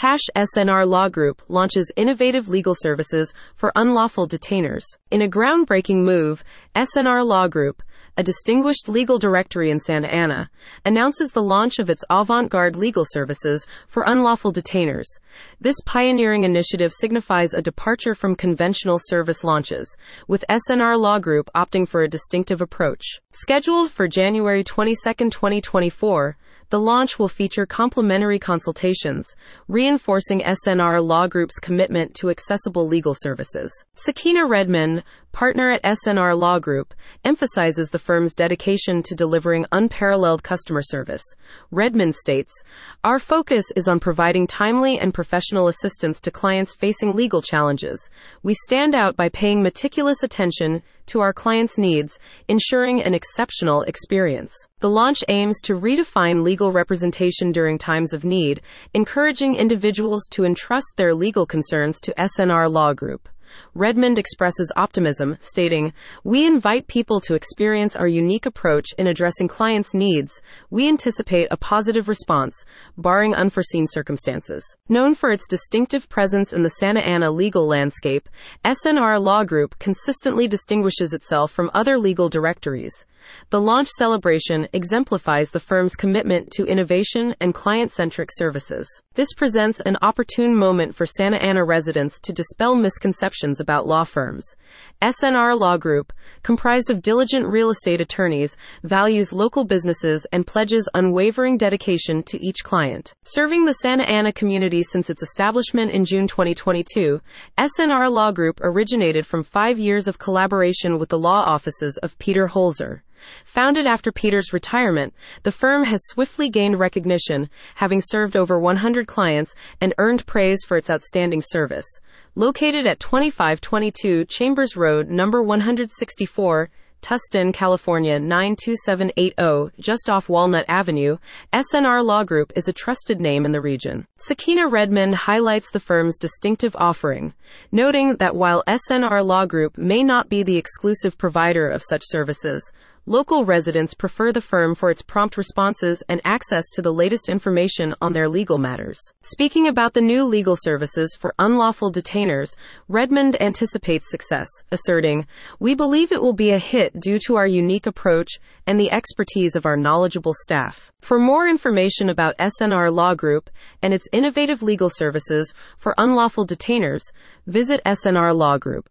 Hash SNR Law Group launches innovative legal services for unlawful detainers. In a groundbreaking move, SNR Law Group, a distinguished legal directory in Santa Ana, announces the launch of its avant garde legal services for unlawful detainers. This pioneering initiative signifies a departure from conventional service launches, with SNR Law Group opting for a distinctive approach. Scheduled for January 22, 2024, the launch will feature complimentary consultations, reinforcing SNR Law Group's commitment to accessible legal services. Sakina Redmond, partner at SNR Law Group, emphasizes the firm's dedication to delivering unparalleled customer service. Redmond states, Our focus is on providing timely and professional assistance to clients facing legal challenges. We stand out by paying meticulous attention to our clients' needs, ensuring an exceptional experience. The launch aims to redefine legal representation during times of need, encouraging individuals to entrust their legal concerns to SNR Law Group. Redmond expresses optimism, stating, We invite people to experience our unique approach in addressing clients' needs. We anticipate a positive response, barring unforeseen circumstances. Known for its distinctive presence in the Santa Ana legal landscape, SNR Law Group consistently distinguishes itself from other legal directories. The launch celebration exemplifies the firm's commitment to innovation and client centric services. This presents an opportune moment for Santa Ana residents to dispel misconceptions about law firms. SNR Law Group, comprised of diligent real estate attorneys, values local businesses and pledges unwavering dedication to each client. Serving the Santa Ana community since its establishment in June 2022, SNR Law Group originated from five years of collaboration with the law offices of Peter Holzer. Founded after Peter's retirement, the firm has swiftly gained recognition, having served over 100 clients and earned praise for its outstanding service. Located at 2522 Chambers Road, number 164, Tustin, California 92780, just off Walnut Avenue, SNR Law Group is a trusted name in the region. Sakina Redmond highlights the firm's distinctive offering, noting that while SNR Law Group may not be the exclusive provider of such services, Local residents prefer the firm for its prompt responses and access to the latest information on their legal matters. Speaking about the new legal services for unlawful detainers, Redmond anticipates success, asserting, We believe it will be a hit due to our unique approach and the expertise of our knowledgeable staff. For more information about SNR Law Group and its innovative legal services for unlawful detainers, visit SNR Law Group.